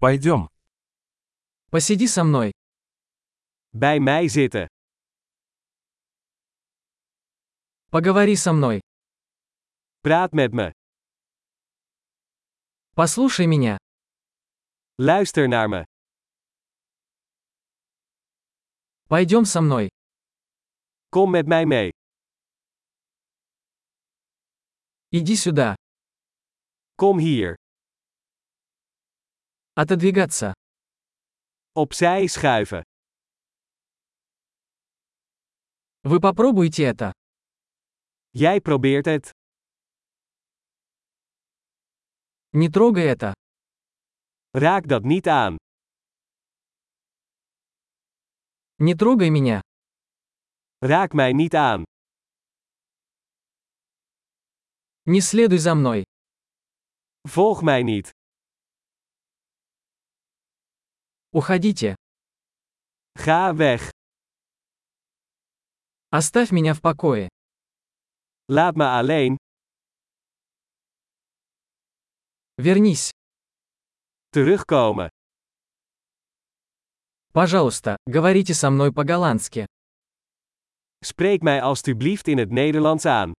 Пойдем. Посиди со мной. Bij mij zitten. Поговори со мной. Praat met me. Послушай меня. Luister naar me. Пойдем со мной. Kom met mij mee. Иди сюда. Kom hier. Отодвигаться. Opzij schuiven. Вы попробуйте это. Jij probeert het. Не трогай это. Raak dat niet aan. Не трогай меня. Raak mij niet aan. Не следуй за мной. Volg mij niet. Уходите. Ga weg. Оставь меня в покое. Laat me alleen. Вернись. Terugkomen. Пожалуйста, говорите со мной по-голландски. Spreek mij alstublieft in het Nederlands aan.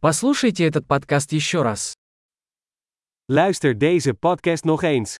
Послушайте этот подкаст еще раз. Luister deze podcast nog eens.